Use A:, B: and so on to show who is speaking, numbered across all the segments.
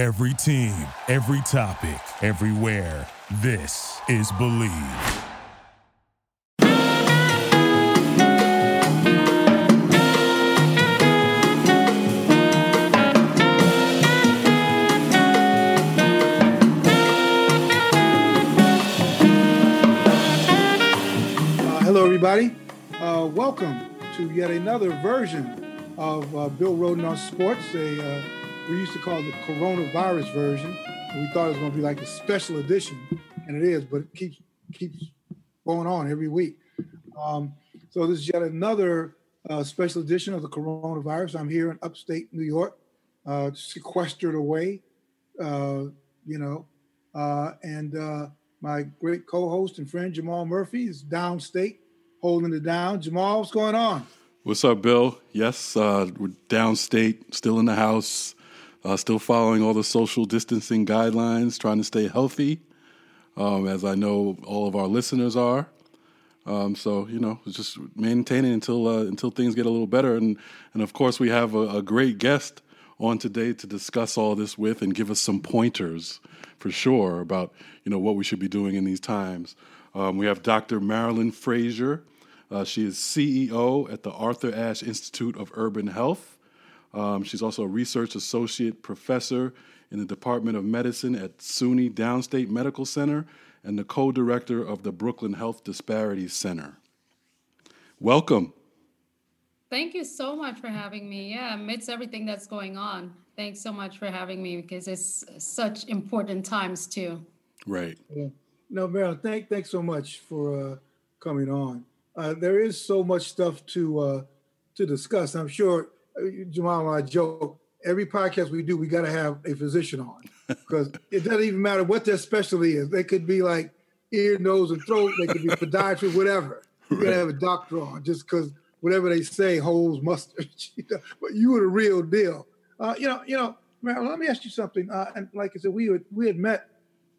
A: Every team, every topic, everywhere. This is Believe.
B: Uh, hello, everybody. Uh, welcome to yet another version of uh, Bill Rhoden on Sports. A, uh, we used to call the coronavirus version. We thought it was going to be like a special edition, and it is, but it keeps keeps going on every week. Um, so this is yet another uh, special edition of the coronavirus. I'm here in upstate New York, uh, sequestered away, uh, you know, uh, and uh, my great co-host and friend Jamal Murphy is downstate, holding it down. Jamal, what's going on?
C: What's up, Bill? Yes, uh, we're downstate, still in the house, uh, still following all the social distancing guidelines, trying to stay healthy, um, as I know all of our listeners are. Um, so you know, just maintaining until uh, until things get a little better, and and of course we have a, a great guest on today to discuss all this with and give us some pointers for sure about you know what we should be doing in these times. Um, we have Dr. Marilyn Fraser. Uh, she is CEO at the Arthur Ashe Institute of Urban Health. Um, she's also a research associate professor in the Department of Medicine at SUNY Downstate Medical Center and the co director of the Brooklyn Health Disparities Center. Welcome.
D: Thank you so much for having me. Yeah, amidst everything that's going on, thanks so much for having me because it's such important times too.
C: Right.
B: Yeah. No, Marilyn, thank thanks so much for uh, coming on. Uh, there is so much stuff to uh, to discuss. I'm sure Jamal and I joke. Every podcast we do, we got to have a physician on because it doesn't even matter what their specialty is. They could be like ear, nose, and throat. They could be podiatry, whatever. You got to have a doctor on just because whatever they say holds mustard. you know? But you were the real deal. Uh, you know, you know, Marilyn. Let me ask you something. Uh, and like I said, we had, we had met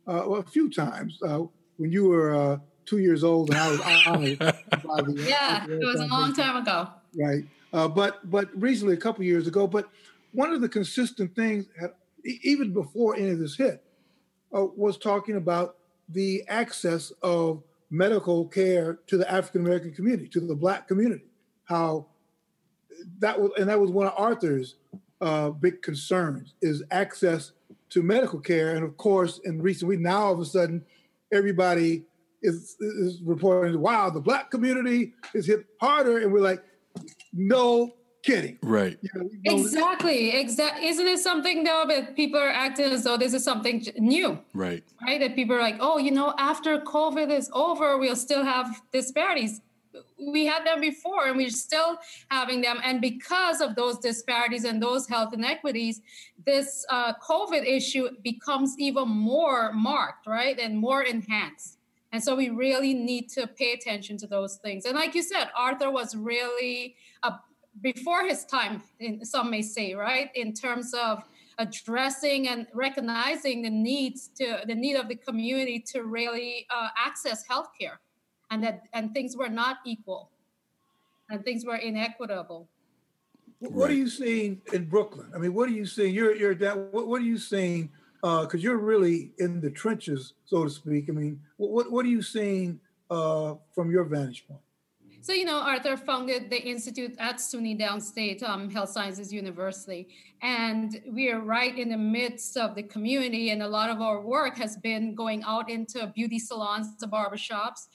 B: uh, well, a few times uh, when you were uh, two years old and I was honored. by the,
D: Yeah, it was a long time ago.
B: Right. Uh, but but recently, a couple years ago. But one of the consistent things, even before any of this hit, uh, was talking about the access of medical care to the African American community, to the Black community. How that was, and that was one of Arthur's uh, big concerns is access to medical care. And of course, in recent weeks, now all of a sudden, everybody is, is reporting, wow, the black community is hit harder. And we're like, no kidding.
C: Right.
B: You know, we know-
D: Exactly. Exactly. Isn't it something though that people are acting as though this is something new,
C: Right.
D: right? That people are like, oh, you know, after COVID is over, we'll still have disparities. We had them before and we're still having them. And because of those disparities and those health inequities, this uh, COVID issue becomes even more marked, right? And more enhanced. And so we really need to pay attention to those things. And like you said, Arthur was really a before his time, in, some may say, right, in terms of addressing and recognizing the needs to the need of the community to really uh, access healthcare, and that and things were not equal, and things were inequitable.
B: What are you seeing in Brooklyn? I mean, what are you seeing? You're you're that. What, what are you seeing? Because you're really in the trenches, so to speak. I mean, what what, what are you seeing uh, from your vantage point?
D: So, you know, Arthur founded the institute at SUNY Downstate um, Health Sciences University. And we are right in the midst of the community. And a lot of our work has been going out into beauty salons, to barbershops,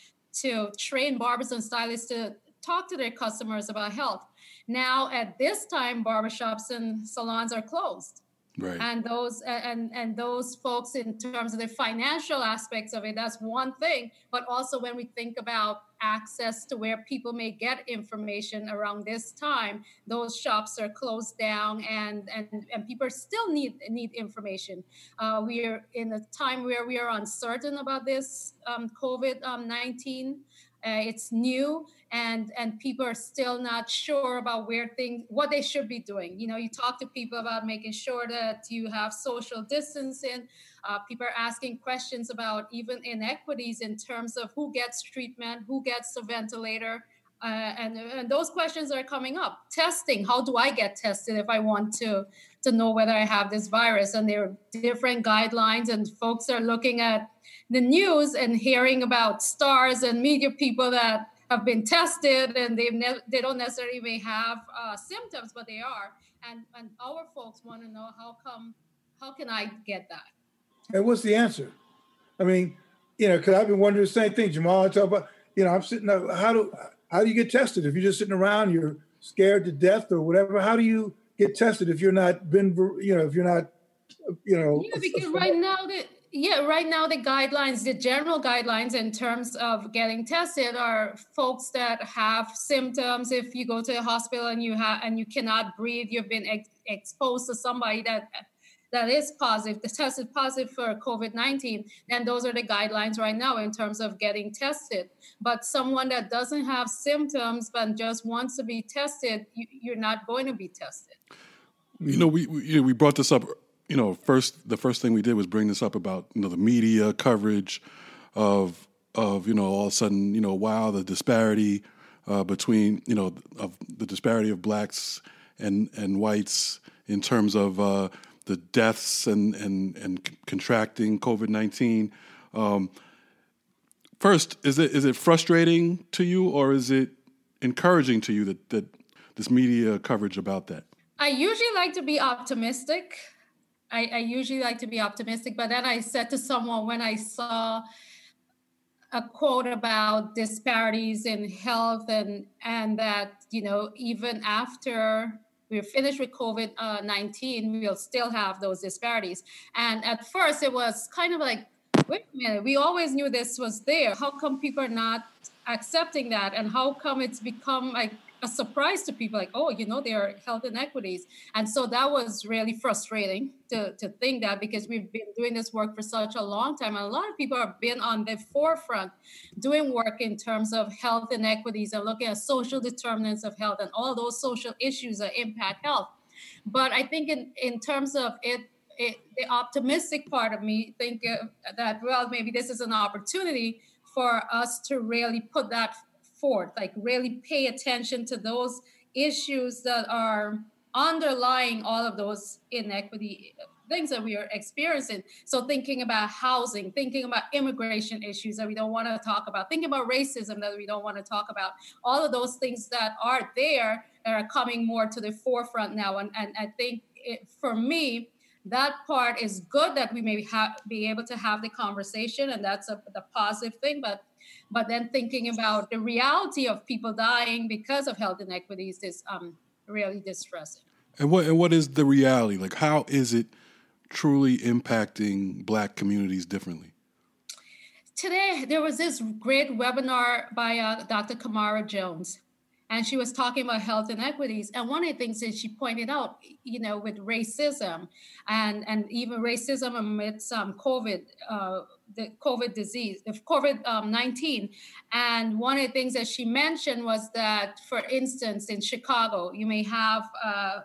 D: to train barbers and stylists to talk to their customers about health. Now, at this time, barbershops and salons are closed
C: Right.
D: and those and and those folks in terms of the financial aspects of it that's one thing. But also when we think about access to where people may get information around this time those shops are closed down and and, and people still need need information. Uh, we are in a time where we are uncertain about this um, covid-19 uh, it's new and and people are still not sure about where things what they should be doing you know you talk to people about making sure that you have social distancing uh, people are asking questions about even inequities in terms of who gets treatment who gets a ventilator Uh, and, and those questions are coming up. Testing, how do I get tested if I want to to know whether I have this virus? And there are different guidelines, and folks are looking at the news and hearing about stars and media people that have been tested and they ne- they don't necessarily may have uh, symptoms, but they are. And and our folks want to know how come how can I get that?
B: And what's the answer? I mean, you know, because I've been wondering the same thing, Jamal. I talk about, you know, I'm sitting there, how do how do you get tested? If you're just sitting around, you're scared to death or whatever, how do you get tested if you're not been, you know, if you're not, you know?
D: Yeah, because right now that yeah, right now the guidelines, the general guidelines in terms of getting tested are folks that have symptoms. If you go to a hospital and you have and you cannot breathe, you've been ex- exposed to somebody that that is positive, the test is positive for COVID 19, then those are the guidelines right now in terms of getting tested. But someone that doesn't have symptoms but just wants to be tested, you, are not going to be tested.
C: You know, we, we, you know, we brought this up. You know, first the first thing we did was bring this up about you know the media coverage of of you know all of a sudden you know wow the disparity uh, between you know of the disparity of blacks and and whites in terms of uh, the deaths and and and contracting COVID nineteen. Um, first, is it is it frustrating to you, or is it encouraging to you that that this media coverage about that?
D: I usually like to be optimistic. I, I usually like to be optimistic, but then I said to someone when I saw a quote about disparities in health and and that you know even after we're finished with COVID uh, 19, we'll still have those disparities. And at first, it was kind of like, wait a minute, we always knew this was there. How come people are not accepting that? And how come it's become like a surprise to people like oh you know there are health inequities. And so that was really frustrating to, to think that because we've been doing this work for such a long time and a lot of people have been on the forefront doing work in terms of health inequities and looking at social determinants of health and all those social issues that impact health. But i think in, in terms of it it, the optimistic part of me think uh, that well maybe this is an opportunity for us to really put that forth, like really pay attention to those issues that are underlying all of those inequity things that we are experiencing. So thinking about housing, thinking about immigration issues that we don't want to talk about, thinking about racism that we don't want to talk about, all of those things that are there that are coming more to the forefront now. And, and I think it, for me, that part is good that we may be able to have the conversation and that's a, the positive thing. But but then thinking about the reality of people dying because of health inequities is um, really distressing.
C: And what and what is the reality? Like, how is it truly impacting Black communities differently?
D: Today, there was this great webinar by uh, Dr. Camara Jones, and she was talking about health inequities. And one of the things that she pointed out, you know, with racism and and even racism amidst um, COVID. Uh, the COVID disease, the COVID um, 19. And one of the things that she mentioned was that, for instance, in Chicago, you may have uh,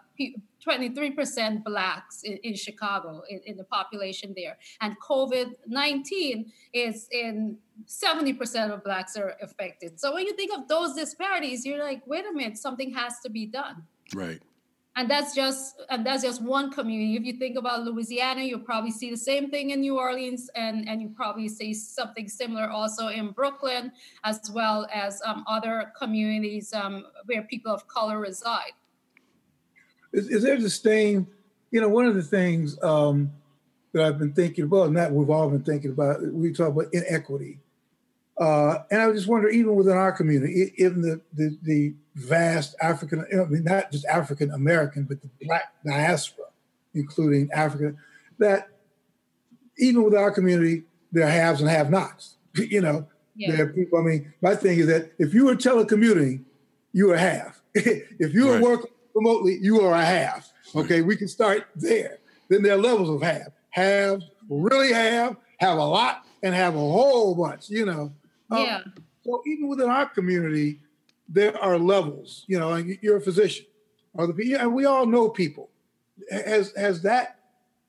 D: 23% Blacks in, in Chicago, in, in, the population there. And COVID 19 is in 70% of Blacks are affected. So when you think of those disparities, you're like, wait a minute, something has to be done.
C: Right
D: and that's just and that's just one community if you think about louisiana you'll probably see the same thing in new orleans and and you probably see something similar also in brooklyn as well as um, other communities um, where people of color reside
B: is, is there the same you know one of the things um, that i've been thinking about and that we've all been thinking about we talk about inequity uh, and I just wonder, even within our community, even the, the, the vast African, I mean, not just African American, but the Black diaspora, including Africa, that even with our community, there are haves and have nots. you know, yeah. there are people, I mean, my thing is that if you were telecommuting, you are a half. if you were right. working remotely, you are a half. Okay, we can start there. Then there are levels of have. Have, really have, have a lot, and have a whole bunch, you know.
D: Um, yeah.
B: So even within our community, there are levels. You know, you're a physician, or the and we all know people. Has has that?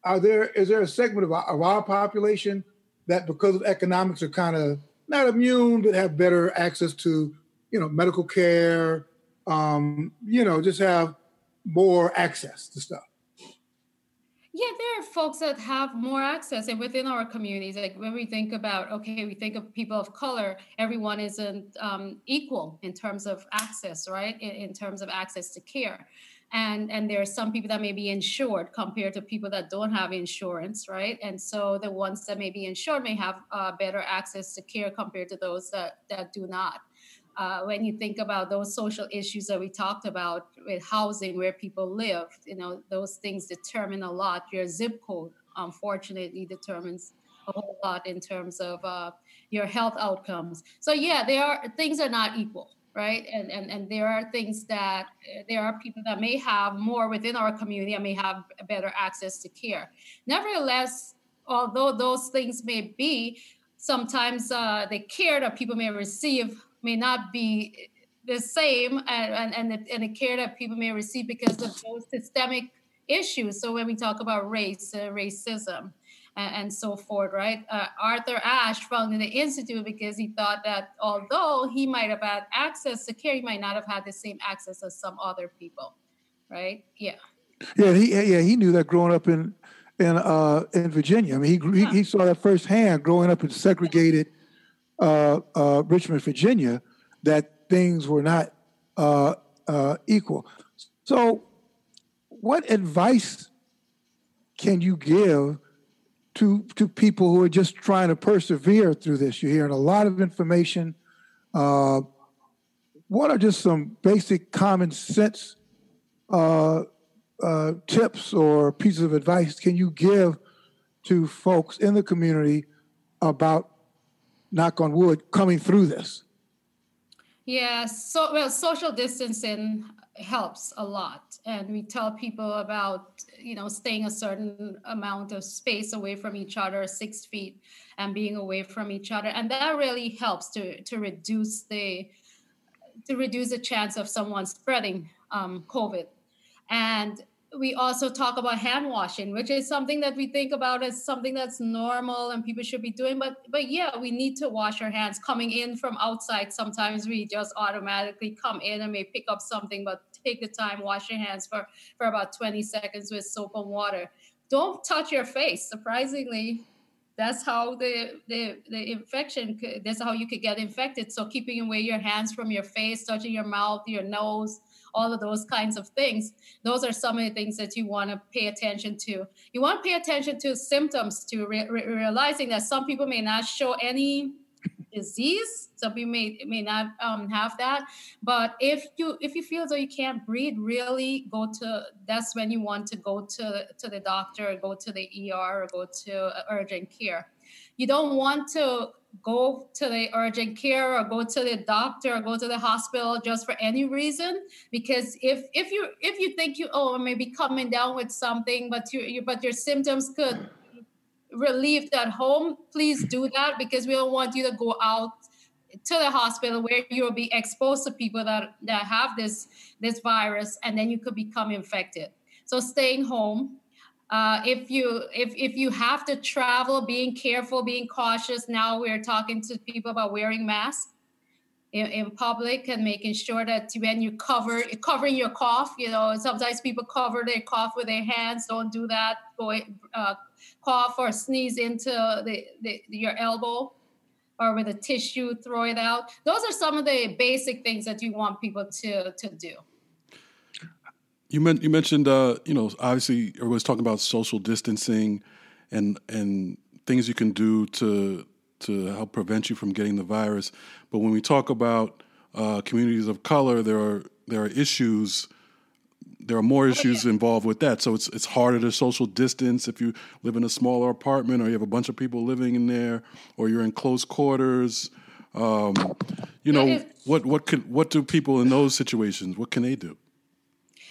B: Are there is there a segment of our, of our population that because of economics are kind of not immune but have better access to you know, medical care, um, you know, just have more access to stuff.
D: Yeah, there are folks that have more access and within our communities. Like when we think about, okay, we think of people of color, everyone isn't um, equal in terms of access, right? In, in, terms of access to care. And, and there are some people that may be insured compared to people that don't have insurance, right? And so the ones that may be insured may have uh, better access to care compared to those that, that do not uh, when you think about those social issues that we talked about with housing, where people live, you know, those things determine a lot. Your zip code, unfortunately, determines a whole lot in terms of uh, your health outcomes. So yeah, there are things are not equal, right? And and and there are things that there are people that may have more within our community and may have better access to care. Nevertheless, although those things may be, sometimes uh, the care that people may receive may not be the same and, and, and, the, and the care that people may receive because of those systemic issues. So when we talk about race, uh, racism, and, and, so forth, right? Uh, Arthur Ashe founded the institute because he thought that although he might have had access to care, he might not have had the same access as some other people, right? Yeah.
B: Yeah, he yeah he knew that growing up in in uh, in Virginia. I mean, he, he, he saw that firsthand growing up in segregated uh, uh, Richmond, Virginia, that things were not uh, uh, equal. So, what advice can you give to to people who are just trying to persevere through this? You're hearing a lot of information. Uh, what are just some basic common sense uh, uh, tips or pieces of advice can you give to folks in the community about knock on wood, coming through this?
D: Yeah, so well, social distancing helps a lot, and we tell people about you know staying a certain amount of space away from each other, six feet, and being away from each other, and that really helps to to reduce the to reduce the chance of someone spreading um, COVID. And we also talk about hand washing which is something that we think about as something that's normal and people should be doing but but yeah we need to wash our hands. Coming in from outside sometimes we just automatically come in and may pick up something but take the time wash your hands for for about 20 seconds with soap and water. Don't touch your face. Surprisingly that's how the the, the infection that's how you could get infected. So keeping away your hands from your face touching your mouth your nose all of those kinds of things. Those are some of the things that you want to pay attention to. You want to pay attention to symptoms, to re- re- realizing that some people may not show any disease some people may may not um, have that but if you if you feel though you can't breathe really go to that's when you want to go to to the doctor or go to the er or go to urgent care you don't want to go to the urgent care or go to the doctor or go to the hospital just for any reason? Because if if you if you think you oh maybe coming down with something but you, you but your symptoms could relieved at home please do that because we don't want you to go out to the hospital where you'll be exposed to people that that have this this virus and then you could become infected. So staying home uh, if you if if you have to travel, being careful, being cautious. Now we're talking to people about wearing masks in, in public and making sure that when you cover covering your cough, you know, sometimes people cover their cough with their hands. Don't do that. Go uh, cough or sneeze into the, the your elbow or with a tissue, throw it out. Those are some of the basic things that you want people to to do.
C: You, you mentioned, uh, you know, obviously everyone's talking about social distancing and and things you can do to to help prevent you from getting the virus. But when we talk about uh, communities of color, there are there are issues. There are more issues involved with that. So it's it's harder to social distance if you live in a smaller apartment or you have a bunch of people living in there, or you're in close quarters. Um, you know what what can what do people in those situations? What can they do?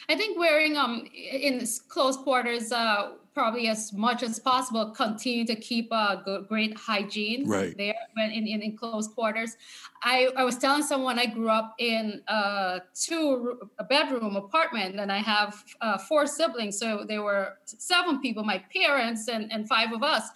D: I think wearing um in close quarters uh probably as much as possible continue to keep a good, great hygiene
C: right.
D: there when in, in, in, close quarters I, I was telling someone i grew up in a two a bedroom apartment and i have uh, four siblings so there were seven people my parents and, and five of us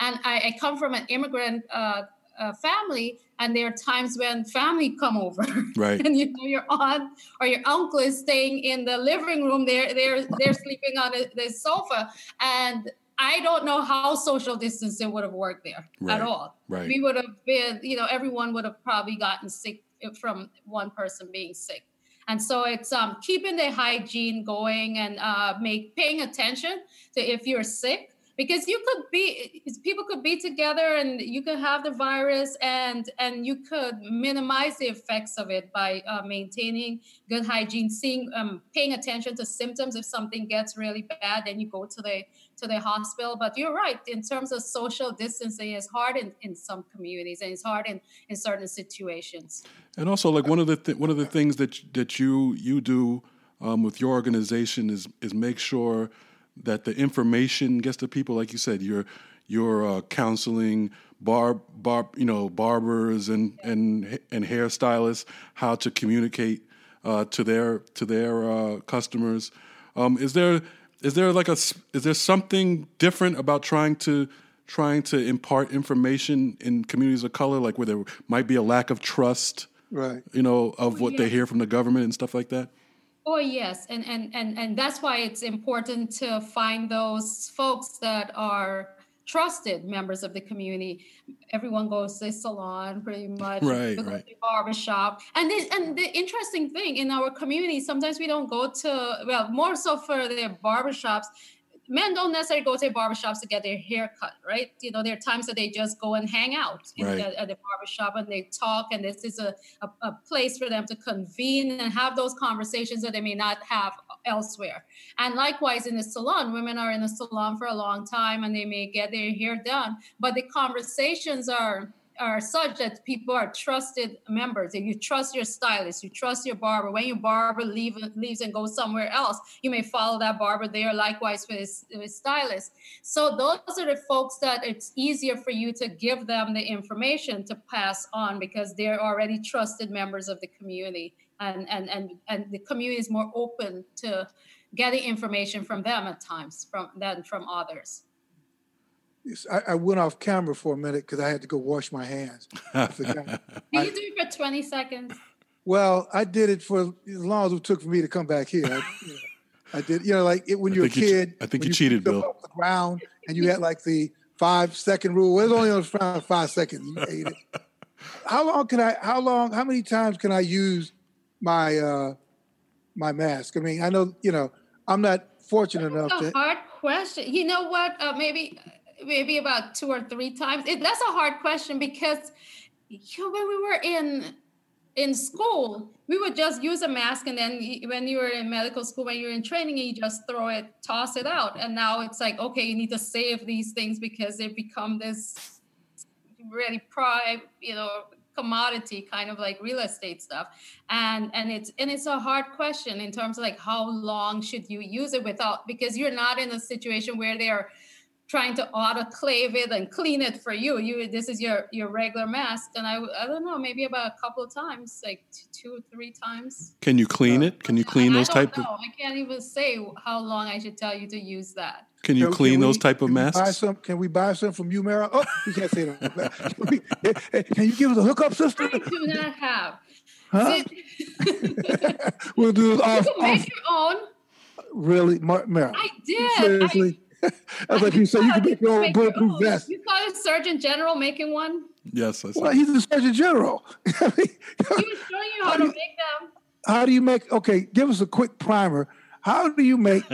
D: and i, I come from an immigrant uh, a family, and there are times when family come over,
C: right?
D: and you know your aunt or your uncle is staying in the living room. They're they're they're sleeping on the sofa, and I don't know how social distancing would have worked there
C: right.
D: at all.
C: Right.
D: We would have been, you know, everyone would have probably gotten sick from one person being sick. And so it's um, keeping the hygiene going and uh, make paying attention to if you're sick because you could be people could be together and you could have the virus and and you could minimize the effects of it by uh, maintaining good hygiene seeing um, paying attention to symptoms if something gets really bad then you go to the to the hospital. But you're right in terms of social distancing it's hard in, in some communities and it's hard in, in certain situations.
C: And also like one of the th- one of the things that that you you do um, with your organization is is make sure that the information gets to people. Like you said, you're you're uh, counseling bar bar you know barbers and and and hairstylists how to communicate uh, to their to their uh, customers. Um, is there is there like a is there something different about trying to trying to impart information in communities of color, like where there might be a lack of trust,
B: right?
C: You know, of what
D: yeah.
C: they hear from the government and stuff like that.
D: Oh yes, and and and and that's why it's important to find those folks that are trusted members of the community. Everyone goes to the salon, pretty much.
C: Right, right.
D: Barbershop, and the, and the interesting thing in our community, sometimes we don't go to well, more so for the barbershops men don't necessarily go to barbershops to get their hair cut, right? You know, there are times that they just go and hang out
C: right.
D: the, at the barbershop and they talk, and this is a, a, a, place for them to convene and have those conversations that they may not have elsewhere. And likewise, in the salon, women are in the salon for a long time and they may get their hair done, but the conversations are are such that people are trusted members. If you trust your stylist, you trust your barber. When your barber leave, leaves and goes somewhere else, you may follow that barber there. Likewise with his, his stylist. So those are the folks that it's easier for you to give them the information to pass on because they're already trusted members of the community, and and and and the community is more open to getting information from them at times from than from others.
B: I, I, went off camera for a minute because I had to go wash my hands. I forgot.
D: Did you do it for 20 seconds?
B: Well, I did it for as long as it took for me to come back here. I, you know, I did, you know, like it, when
C: I
B: you're a
C: think you
B: kid.
C: I think
B: when
C: you cheated, Bill.
B: off the ground and you had like the five second rule. Well, it's only on around five seconds. You ate it. How long can I? How long? How many times can I use my uh my mask? I mean, I know you know I'm not fortunate enough
D: That's a
B: to.
D: hard question. You know what? Uh, maybe maybe about two or three times. It, that's a hard question because you know, when we were in in school, we would just use a mask, and then when you were in medical school, when you're in training, you just throw it, toss it out. And now it's like, okay, you need to save these things because they become this really prime, you know, commodity kind of like real estate stuff and and it's and it's a hard question in terms of like how long should you use it without because you're not in a situation where they're trying to autoclave it and clean it for you. You this is your your regular mask, and I I don't know maybe about a couple of times, like two three times.
C: Can you clean it? Can you clean
D: I
C: those
D: don't
C: type
D: know.
C: of?
D: I can't even say how long I should tell you to use that.
C: Can you
B: Can-
C: clean
B: can
C: those
B: we-
C: type of
B: can we Buy
C: masks?
B: some, can we buy some from you, Mara? Oh, we can't say that. Can, we- hey, hey, can you give us a hookup, sister?
D: I do not have.
B: Huh?
D: See,
B: we'll do it
D: you
B: off.
D: can
B: off.
D: make your own.
B: Really, Mar- Mara?
D: I did.
B: Seriously? That's like you say you can make your own
D: Make your
B: bulletproof vest.
D: You saw the Surgeon General making one.
C: Yes, I saw.
B: Well, he's the Surgeon General.
D: He was showing you how to make them.
B: how do you make? Okay, give us a quick primer. How do you make?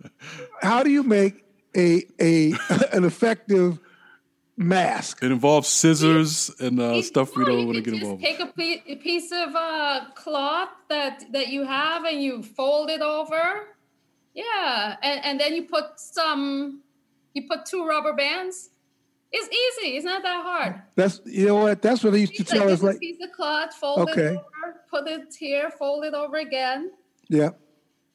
B: how do you make a a an effective mask?
C: It involves scissors and uh,
D: It's-
C: stuff we don't want to get
D: just
C: involved.
D: Take a, pi- a piece of uh, cloth that that you have and you fold it over. Yeah, and, and then you put some. You put two rubber bands. It's easy. It's not that hard.
B: That's you know what? That's what they used to tell us. Like,
D: piece of cloth, fold
B: Okay.
D: it over, put it here, fold it over again.
B: yeah,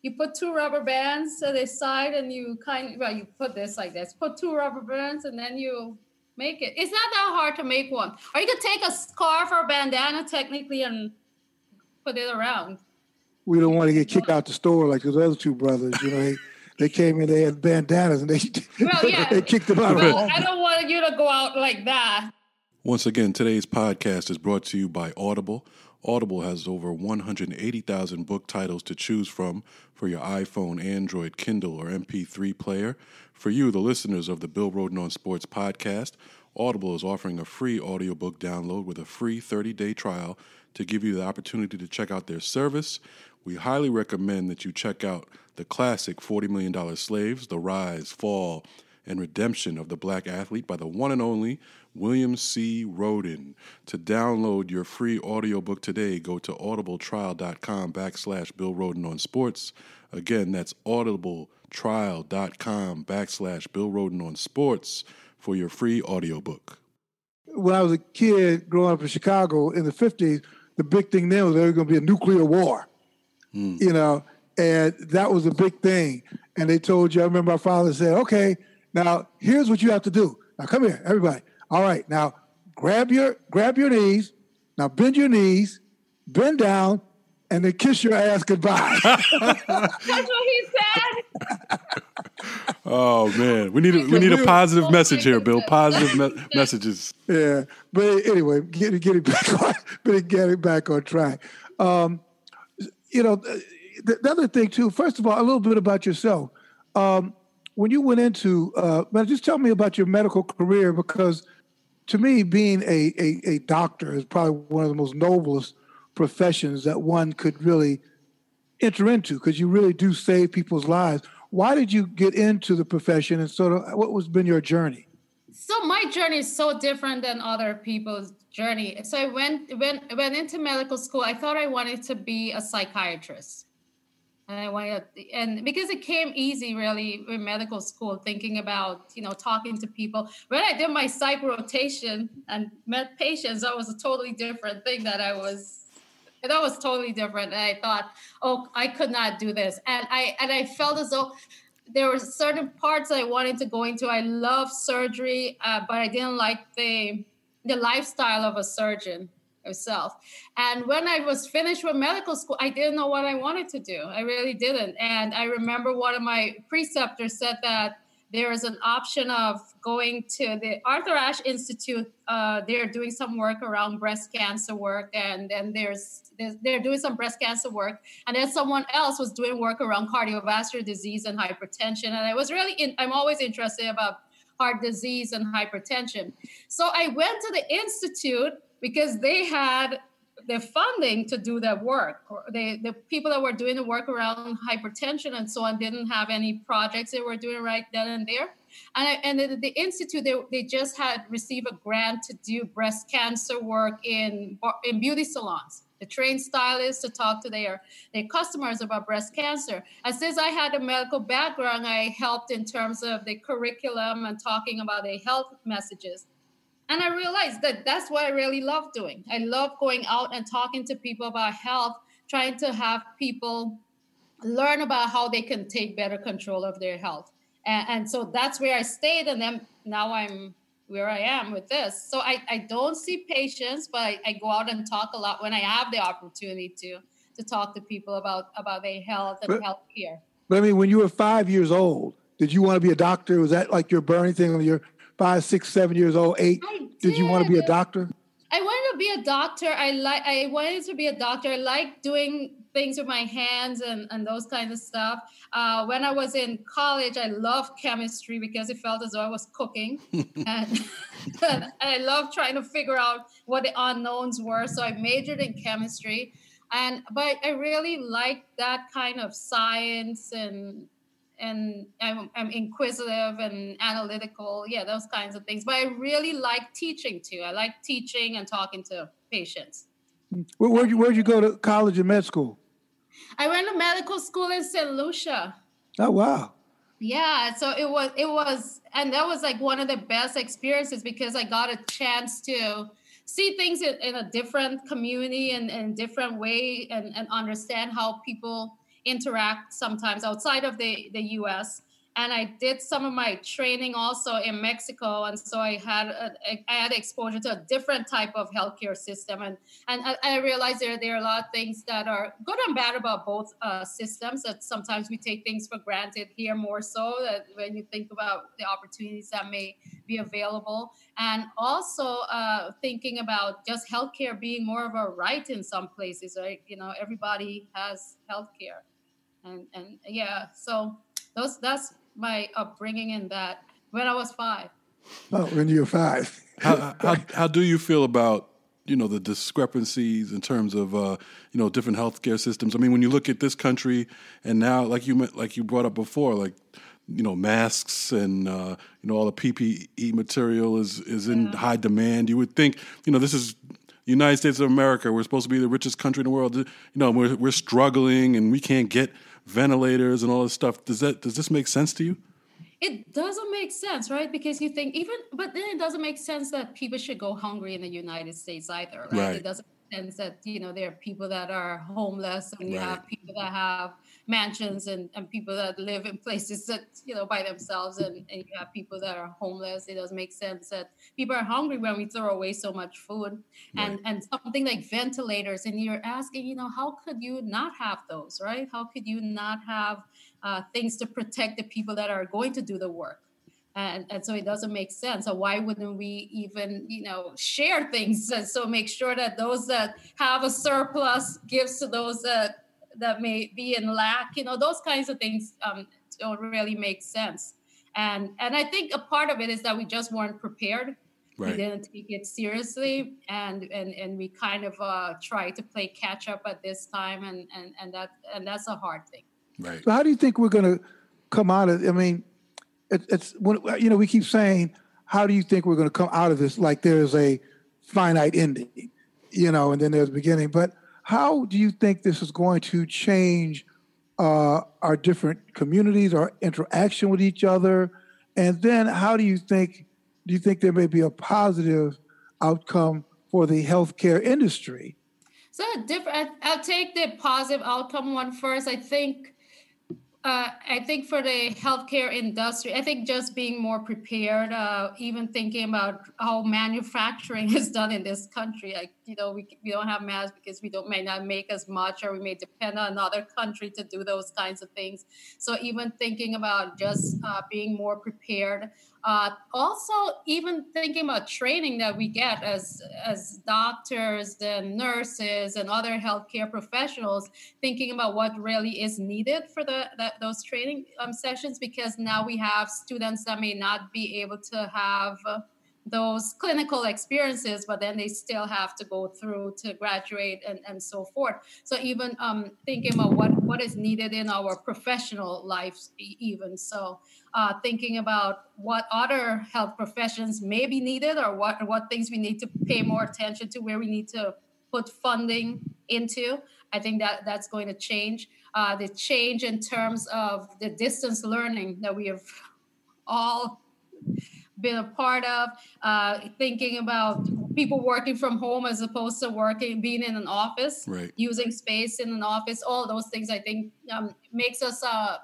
D: You put two rubber bands to the side, and you kind of well, you put this like this. Put two rubber bands, and then you make it. It's not that hard to make one. Or you could take a scarf or a bandana, technically, and put it around.
B: We don't want to get kicked out the store like those other two brothers. You know, they, they came in, they had bandanas, and they
D: Well, yeah.
B: they kicked them out.
D: Well. I don't want you to go out like that.
C: Once again, today's podcast is brought to you by Audible. Audible has over 180,000 book titles to choose from for your iPhone, Android, Kindle, or MP3 player. For you, the listeners of the Bill Rhoden on Sports podcast, Audible is offering a free audiobook download with a free 30 day trial to give you the opportunity to check out their service. We highly recommend that you check out the classic $40 Million Slaves, The Rise, Fall, and Redemption of the Black Athlete by the one and only William C. Rhoden. To download your free audiobook today, go to audibletrial.com backslash Bill Rhoden on sports. Again, that's audibletrial.com backslash Bill Rhoden on sports for your free audiobook.
B: When I was a kid growing up in Chicago in the 50s, the big thing then was there was going to be a nuclear war, mm. you know, and that was a big thing. And they told you, I remember my father said, okay, now here's what you have to do. Now come here, everybody. All right, now grab your grab your knees. Now bend your knees, bend down, and then kiss your ass goodbye.
D: That's what he said.
C: oh man, we need a, we need a positive message here, Bill. Positive me- messages.
B: Yeah, but anyway, get get it back on getting back on track. Um, you know, the, the, other thing too. First of all, a little bit about yourself. Um, when you went into, uh, just tell me about your medical career because to me, being a, a, a doctor is probably one of the most noblest professions that one could really enter into because you really do save people's lives. Why did you get into the profession and sort of what was been your journey?
D: So my journey is so different than other people's journey. So I went went went into medical school. I thought I wanted to be a psychiatrist. And I wanted, and because it came easy really in medical school, thinking about, you know, talking to people. When I did my psych rotation and met patients, that was a totally different thing that I was, that was totally different. And I thought, oh, I could not do this. And I, and I felt as though there were certain parts I wanted to go into. I love surgery, uh, but I didn't like the, the lifestyle of a surgeon herself. And when I was finished with medical school, I didn't know what I wanted to do. I really didn't. And I remember one of my preceptors said that there is an option of going to the Arthur Ashe Institute. Uh, they're doing some work around breast cancer work, and then there's, they're doing some breast cancer work, and then someone else was doing work around cardiovascular disease and hypertension. And I was really, in, I'm always interested about heart disease and hypertension. So I went to the institute because they had the funding to do that work. They, the people that were doing the work around hypertension and so on didn't have any projects they were doing right then and there. And, and the, the, institute, they, they just had received a grant to do breast cancer work in, in beauty salons. The trained stylists to talk to their, their customers about breast cancer. And since I had a medical background, I helped in terms of the curriculum and talking about the health messages. And I realized that that's what I really love doing. I love going out and talking to people about health, trying to have people learn about how they can take better control of their health. And, and so that's where I stayed. And then now I'm where I am with this. So I, I don't see patients, but I, I go out and talk a lot when I have the opportunity to to talk to people about about their health and but, health care.
B: But I mean, when you were five years old, did you want to be a doctor? Was that like your burning thing on your five, six, seven years old, eight? Did. did. you want to be a doctor?
D: I wanted to be a doctor. I like. I wanted to be a doctor. I like doing things with my hands and, and those kinds of stuff. Uh, when I was in college, I loved chemistry because it felt as though I was cooking, and, and I loved trying to figure out what the unknowns were. So I majored in chemistry, and but I really liked that kind of science and and I'm, I'm, inquisitive and analytical. Yeah those kinds of things. But i really like teaching too. I like teaching and talking to patients.
B: Where, where'd you where'd you go to college and med school?
D: I went to medical school in st lucia.
B: Oh wow.
D: Yeah so it was it was and that was like one of the best experiences because i got a chance to see things in, in a different community and, and different way and, and understand how people interact sometimes outside of the, the US. and I did some of my training also in Mexico, and so I had a, I had exposure to a different type of healthcare system, and and I, realized there there are a lot of things that are good and bad about both uh, systems. That sometimes we take things for granted here more so that when you think about the opportunities that may be available, and also uh, thinking about just healthcare being more of a right in some places, right? You know, everybody has healthcare, and and yeah, so those that's my upbringing in that when I was five.
B: Oh, when you were five.
C: how, how, how do you feel about you know the discrepancies in terms of uh, you know different healthcare systems? I mean, when you look at this country and now, like you like you brought up before, like you know masks and uh, you know all the PPE material is is in yeah. high demand. You would think you know this is United States of America. We're supposed to be the richest country in the world. You know we're we're struggling and we can't get ventilators and all this stuff. Does that does this make sense to you?
D: It doesn't make sense, right? Because you think even, but then it doesn't make sense that people should go hungry in the United States either, right? right. It doesn't sense that you know there are people that are homeless and you right. have people that have mansions and, and people that live in places that you know by themselves and, and you have people that are homeless it doesn't make sense that people are hungry when we throw away so much food right. and and something like ventilators and you're asking you know how could you not have those right how could you not have uh, things to protect the people that are going to do the work and, and so it doesn't make sense. So why wouldn't we even you know share things? And so make sure that those that have a surplus gives to those that that may be in lack you know those kinds of things um, don't really make sense. And and i think a part of it is that we just weren't prepared. Right. we didn't take it seriously. And and and we kind of uh try to play catch up at this time. And and and that and that's a hard thing.
C: Right.
B: So how do you think we're going to come out of i mean it, it's when you know we keep saying how do you think we're going to come out of this like there's a finite ending you know and then there's a beginning but how do you think this is going to change uh, our different communities, our interaction with each other? And then how do you think do you think there may be a positive outcome for the healthcare industry?
D: So different. I'll take the positive outcome one first. I think uh, I think for the healthcare industry, I think just being more prepared, uh, even thinking about how manufacturing is done in this country. Like, you know, we, we don't have masks because we don't may not make as much, or we may depend on another country to do those kinds of things. So even thinking about just uh, being more prepared. Uh, also, even thinking about training that we get as as doctors and nurses and other healthcare professionals, thinking about what really is needed for the that, those training um, sessions, because now we have students that may not be able to have. Uh, those clinical experiences, but then they still have to go through to graduate and, and so forth. So even um, thinking about what, what is needed in our professional lives, even so, uh, thinking about what other health professions may be needed or what what things we need to pay more attention to, where we need to put funding into. I think that that's going to change. Uh, the change in terms of the distance learning that we have all been a part of, uh, thinking about people working from home as opposed to working, being in an office,
C: right.
D: using space in an office, all those things I think um, makes us, uh,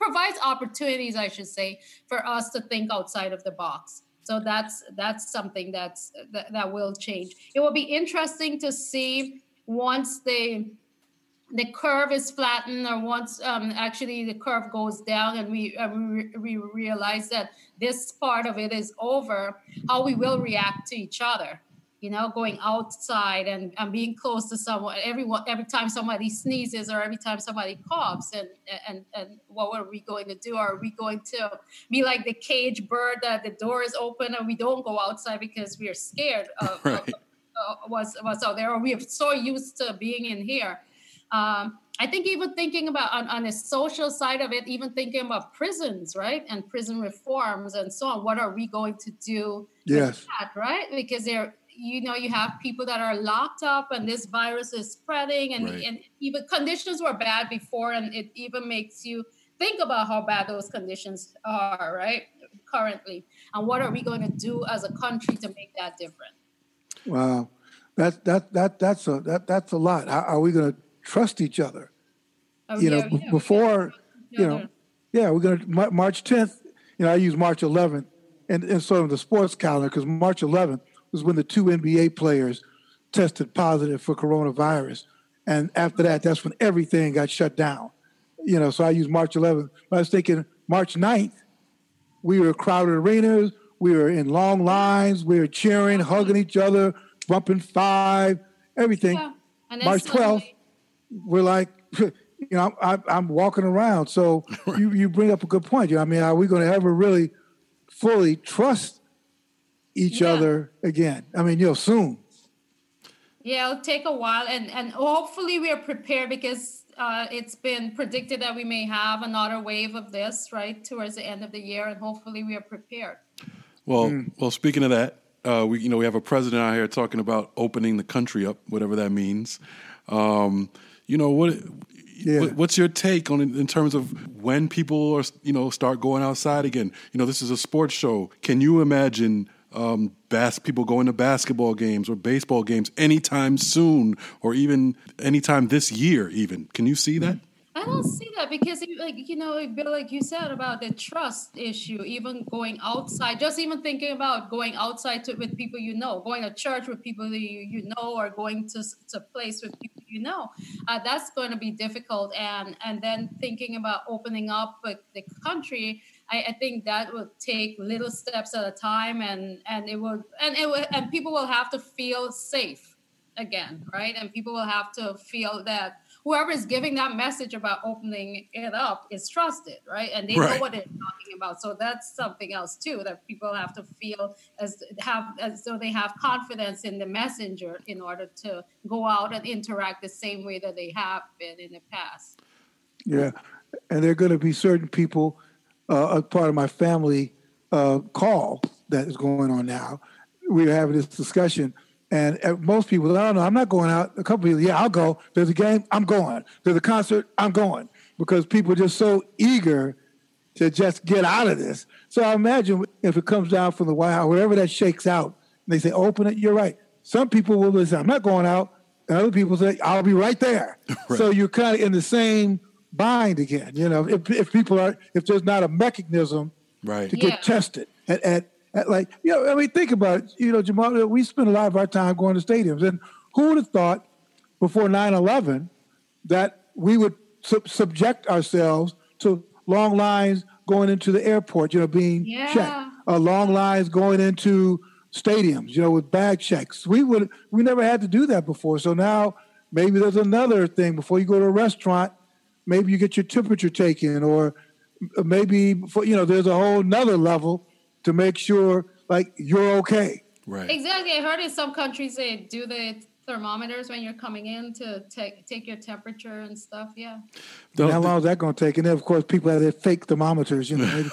D: provides opportunities, I should say, for us to think outside of the box. So that's that's something that's that, that will change. It will be interesting to see once the the curve is flattened or once um, actually the curve goes down and we, uh, we, we realize that this part of it is over how we will react to each other you know going outside and, and being close to someone everyone every time somebody sneezes or every time somebody coughs and and and what are we going to do are we going to be like the cage bird that the door is open and we don't go outside because we are scared of, right. of, of what's, what's out there or we are so used to being in here um, I think even thinking about on, on the social side of it, even thinking about prisons, right, and prison reforms and so on. What are we going to do?
B: Yes,
D: that, right? Because there, you know, you have people that are locked up, and this virus is spreading, and right. and even conditions were bad before, and it even makes you think about how bad those conditions are, right, currently, and what are we going to do as a country to make that different?
B: Wow, that that that that's a that that's a lot. How are we going to trust each other.
D: Oh,
B: you
D: yeah,
B: know,
D: yeah,
B: before, you know, Yeah, we're going to March 10th. You know, I use March 11th and, and sort of the sports calendar because March 11th was when the two NBA players tested positive for coronavirus. And after that, that's when everything got shut down. You know, so I use March 11th. But I was thinking March 9th, we were crowded arenas, we were in long lines, we were cheering, hugging each other, bumping five, everything. Yeah. March 12th, we're like, you know, I'm, I'm walking around. So you, you bring up a good point. You know, I mean, are we going to ever really fully trust each yeah. other again? I mean, you know, soon.
D: Yeah, it'll take a while, and and hopefully we are prepared because uh, it's been predicted that we may have another wave of this right towards the end of the year, and hopefully we are prepared.
C: Well, mm. well, speaking of that, uh, we you know we have a president out here talking about opening the country up, whatever that means. Um, you know what? Yeah. What's your take on in terms of when people are you know start going outside again? You know, this is a sports show. Can you imagine um, bas- people going to basketball games or baseball games anytime soon, or even anytime this year? Even can you see that?
D: I don't see that because, like you know, Bill, like you said about the trust issue, even going outside, just even thinking about going outside to, with people you know, going to church with people you, you know, or going to, to place with people you know, uh, that's going to be difficult. And and then thinking about opening up the country, I, I, think that will take little steps at a time, and and it will and it will, and people will have to feel safe again, right? And people will have to feel that whoever is giving that message about opening it up is trusted, right? And they right. know what they're talking about. So that's something else too that people have to feel as have as though they have confidence in the messenger in order to go out and interact the same way that they have been in the past.
B: Yeah, and there are going to be certain people, uh, a part of my family uh, call that is going on now. We're having this discussion and uh, most people, I don't know, I'm not going out. A couple people, yeah, I'll go. There's a game, I'm going. There's a concert, I'm going. Because people are just so eager to just get out of this. So I imagine if it comes down from the White House, wherever that shakes out, and they say, open it, you're right. Some people will say, I'm not going out. And other people say, I'll be right there. Right. So you're kind of in the same bind again. You know, if, if people are, if there's not a mechanism right. to get yeah. tested at, at like, you know, I mean, think about it. You know, Jamal, we spend a lot of our time going to stadiums. And who would have thought before 9 11 that we would sub- subject ourselves to long lines going into the airport, you know, being yeah. checked, uh, long lines going into stadiums, you know, with bag checks. We would, we never had to do that before. So now maybe there's another thing before you go to a restaurant, maybe you get your temperature taken or maybe, before, you know, there's a whole nother level to make sure like you're okay.
C: Right.
D: Exactly. I heard in some countries they do the thermometers when you're coming in to take take your temperature and stuff. Yeah.
B: how long is that going to take? And then, of course, people have their fake thermometers. You know,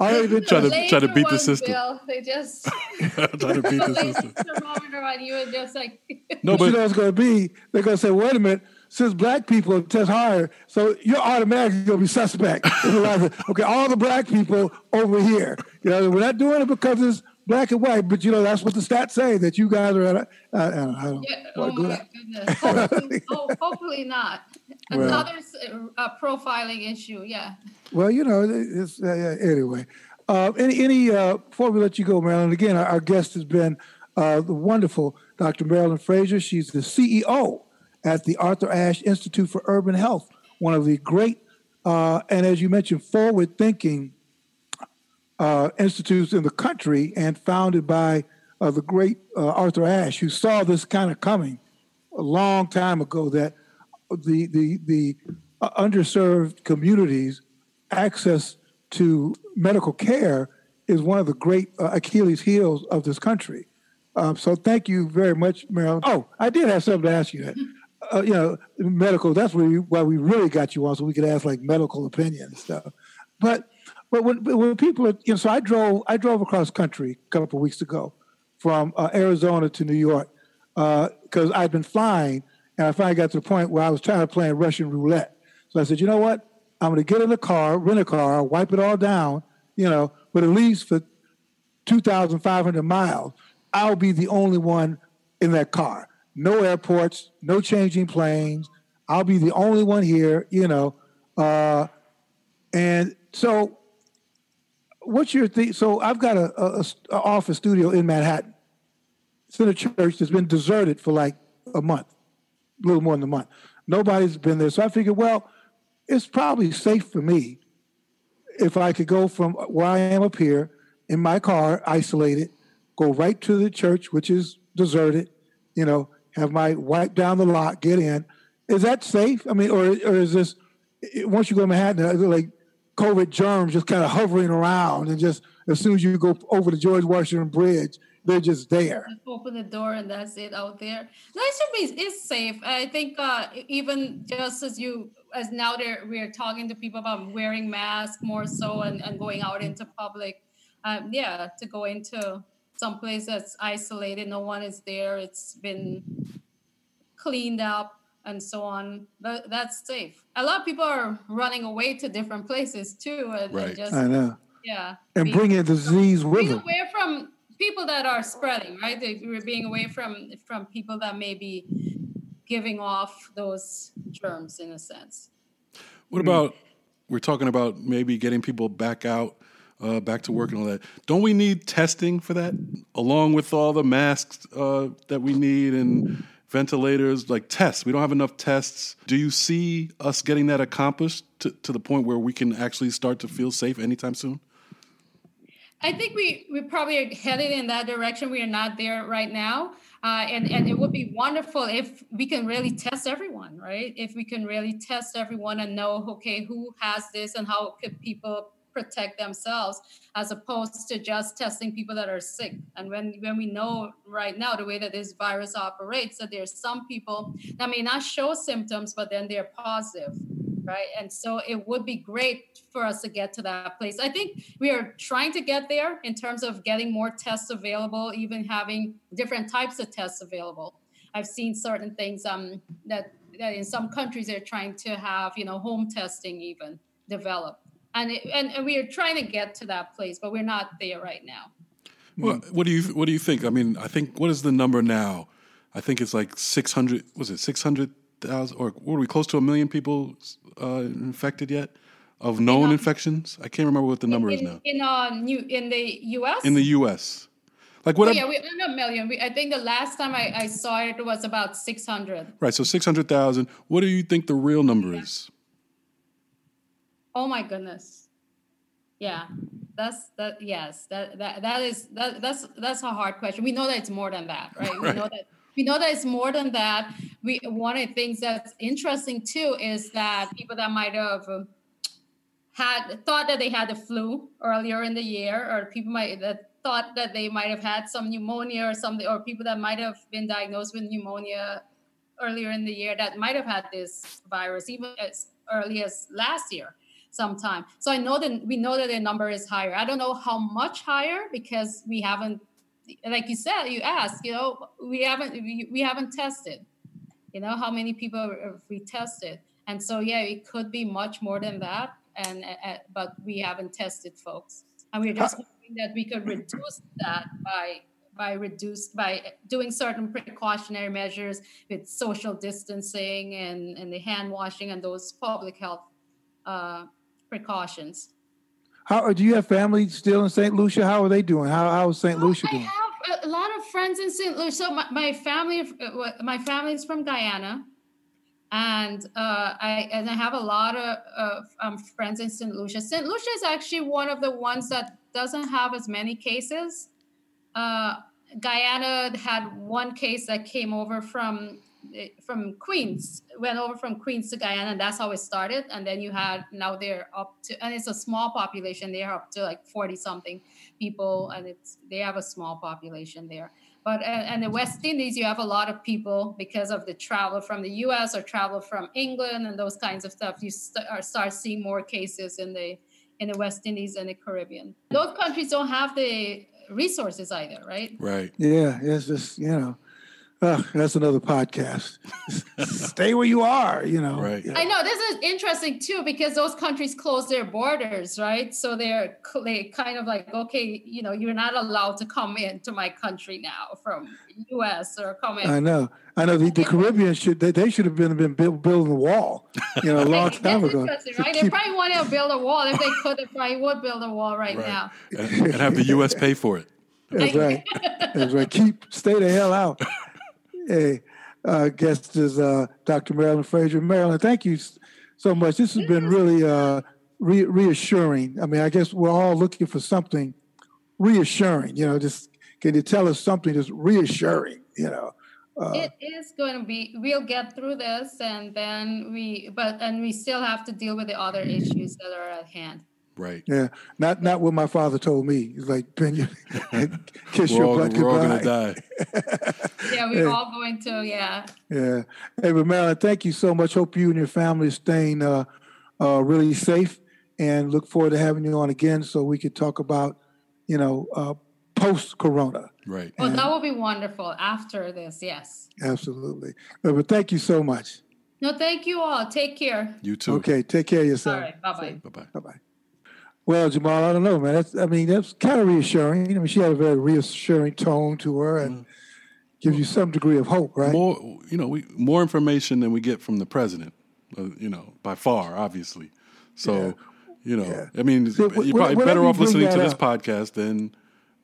C: already been trying to try to beat the system.
D: Bill, they just trying to beat the system. Thermometer on you and just like.
B: no, but you know it's going to be. They're going to say, "Wait a minute." Since black people test higher, so you're automatically to be suspect. okay, all the black people over here. You know, we're not doing it because it's black and white, but you know that's what the stats say that you guys are. At, uh, I don't
D: yeah, oh my goodness! Hopefully, oh, hopefully not. Another well, uh, profiling issue. Yeah.
B: Well, you know, it's, uh, anyway. Uh, any, any uh, before we let you go, Marilyn. Again, our, our guest has been uh, the wonderful Dr. Marilyn Fraser. She's the CEO at the Arthur Ashe Institute for Urban Health, one of the great, uh, and as you mentioned, forward thinking uh, institutes in the country, and founded by uh, the great uh, Arthur Ashe, who saw this kind of coming a long time ago that the, the, the uh, underserved communities access to medical care is one of the great uh, Achilles heels of this country. Um, so thank you very much, Marilyn. Oh, I did have something to ask you uh, you know, medical. That's where why we really got you on, so we could ask like medical opinion and stuff. But but when, when people are, you know, so I drove I drove across country a couple of weeks ago from uh, Arizona to New York because uh, I'd been flying, and I finally got to the point where I was tired of playing Russian roulette. So I said, you know what? I'm going to get in a car, rent a car, wipe it all down, you know, but at least for 2,500 miles, I'll be the only one in that car no airports, no changing planes. I'll be the only one here, you know, uh, And so, what's your thing? So I've got a, a, a office studio in Manhattan. It's in a church that's been deserted for like a month, a little more than a month. Nobody's been there. So I figured, well, it's probably safe for me if I could go from where I am up here in my car, isolated, go right to the church, which is deserted, you know, have my wipe down the lot, get in. Is that safe? I mean, or, or is this, once you go to Manhattan, like COVID germs just kind of hovering around and just as soon as you go over the George Washington Bridge, they're just there.
D: Open the door and that's it out there. No, it should be it's safe. I think uh, even just as you as now there we're talking to people about wearing masks more so and, and going out into public. Um, yeah, to go into some place that's isolated, no one is there. It's been cleaned up and so on. But that's safe. A lot of people are running away to different places too, and,
C: right.
D: just
B: I know.
D: yeah,
B: And
D: being-
B: bringing disease with
D: being
B: them.
D: away from people that are spreading, right? They, we're being away from from people that may be giving off those germs in a sense.
C: What about we're talking about maybe getting people back out, uh, back to work and all that? Don't we need testing for that, along with all the masks uh, that we need and ventilators? Like tests, we don't have enough tests. Do you see us getting that accomplished to, to the point where we can actually start to feel safe anytime soon?
D: I think we we probably are headed in that direction. We are not there right now, uh, and and it would be wonderful if we can really test everyone, right? If we can really test everyone and know, okay, who has this and how could people protect themselves, as opposed to just testing people that are sick. And when when we know right now the way that this virus operates, that there's some people that may not show symptoms, but then they're positive right? And so it would be great for us to get to that place. I think we are trying to get there in terms of getting more tests available, even having different types of tests available. I've seen certain things um, that that in some countries they're trying to have, you know, home testing even develop, and it, and, and we are trying to get to that place, but we're not there right now.
C: Well, what do you what do you think? I mean, I think what is the number now? I think it's like six hundred. Was it six hundred thousand, or were we close to a million people uh, infected yet of known
D: Yeah.
C: infections? I can't remember what the number is now
D: in uh new in the U.S.
C: in the U.S. Like what?
D: Oh, yeah, we not a million. We, I think the last time I, I saw it was about six hundred.
C: Right, so six hundred thousand. What do you think the real number is?
D: Oh my goodness. Yeah. That's that yes. That that that is that that's that's a hard question. We know that it's more than that, right? We know that we know that it's more than that. We one of the things that's interesting too is that people that might have had thought that they had the flu earlier in the year, or people might that thought that they might have had some pneumonia or something, or people that might have been diagnosed with pneumonia earlier in the year that might have had this virus even as early as last year sometime. So I know that we know that the number is higher. I don't know how much higher because we haven't, like you said, you asked, you know, we haven't we, we haven't tested. You know how many people have we tested, and so yeah, it could be much more than that. And uh, but we haven't tested, folks, and we're just hoping that we could reduce that by by reduce by doing certain precautionary measures with social distancing and, and the hand washing and those public health uh, precautions.
B: How do you have family still in St. Lucia? How are they doing? How how is St. Lucia doing?
D: I have a lot of friends in St. Lucia. So my, my family, uh, my family is from Guyana, and uh, I and I have a lot of, of um, friends in St. Lucia. St. Lucia is actually one of the ones that doesn't have as many cases. Uh, Guyana had one case that came over from from Queens, went over from Queens to Guyana, and that's how it started. And then you had now they're up to, and it's a small population. They're up to like forty something people, and it's they have a small population there. But uh, and the West Indies, you have a lot of people because of the travel from the U.S. or travel from England and those kinds of stuff. You st- start seeing more cases in the in the West Indies and the Caribbean. Those countries don't have the resources either, right?
C: Right.
B: Yeah, it's just you know, uh, that's another podcast. Stay where you are, you know.
C: Right.
B: Yeah.
D: I know this is interesting too because those countries close their borders, right? So they're they kind of like, okay, you know, you're not allowed to come into my country now from U.S. or come in.
B: I know. I know. The, the Caribbean should they, they should have been been build, building a wall, you know, a long
D: Right,
B: time
D: that's
B: ago.
D: interesting,
B: to
D: right? They probably want to build a wall. If they could, they probably would build a wall right,
C: Right.
D: now.
C: And, and have the U.S. pay for it.
B: That's right. That's right. Keep stay the hell out. Hey, uh, guest is uh, Dr. Marilyn Fraser. Marilyn, thank you so much. This has been really uh, re- reassuring. I mean, I guess we're all looking for something reassuring. You know, just can you tell us something that's reassuring? You know, uh,
D: it is going to be. We'll get through this, and then we. But and we still have to deal with the other issues that are at hand.
C: Right.
B: yeah. Not not what my father told me. He's like, Ben, you kiss your
C: all,
B: butt
C: we're all going to die.
D: Yeah, we're all going to. Yeah.
B: Yeah. Hey, but Marilyn, thank you so much. Hope you and your family are staying uh, uh, really safe and look forward to having you on again so we could talk about, you know, uh, post corona.
C: Right.
D: Well, that would be wonderful after this. Yes.
B: Absolutely. But, but thank you so much.
D: No, thank you all. Take care.
C: You too.
B: Okay. Take care of yourself.
D: right. Bye bye.
C: Bye bye.
B: Bye bye. Well, Jamal, I don't know, man. That's, I mean, that's kind of reassuring. I mean, she had a very reassuring tone to her and gives you some degree of hope, right?
C: More, you know, we more information than we get from the president. Uh, you know, by far, obviously. So, you know,
B: Yeah.
C: I mean,
B: So,
C: you're probably better off listening to this
B: up-
C: podcast than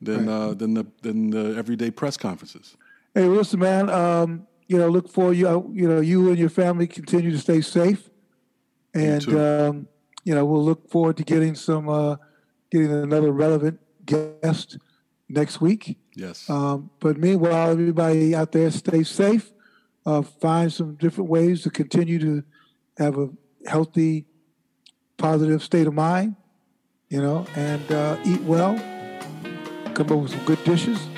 C: than uh, than the than the everyday press conferences.
B: Hey, listen, man. Um, you know, look for you. uh, You know, you and your family continue to stay safe, and um, you know, we'll look forward to getting some, uh, getting another relevant guest next week.
C: Yes.
B: Um, but meanwhile, everybody out there, stay safe. Uh, find some different ways to continue to have a healthy, positive state of mind. You know, and uh, eat well. Come up with some good dishes.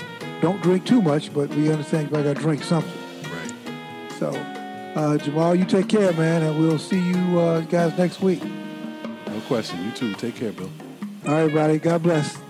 B: Don't drink too much, but we understand you got to drink something.
C: right.
B: So, uh, Jamal, you take care, man, and we'll see you uh, guys next week.
C: Question. You too. Take care, Bill.
B: All right, everybody. God bless.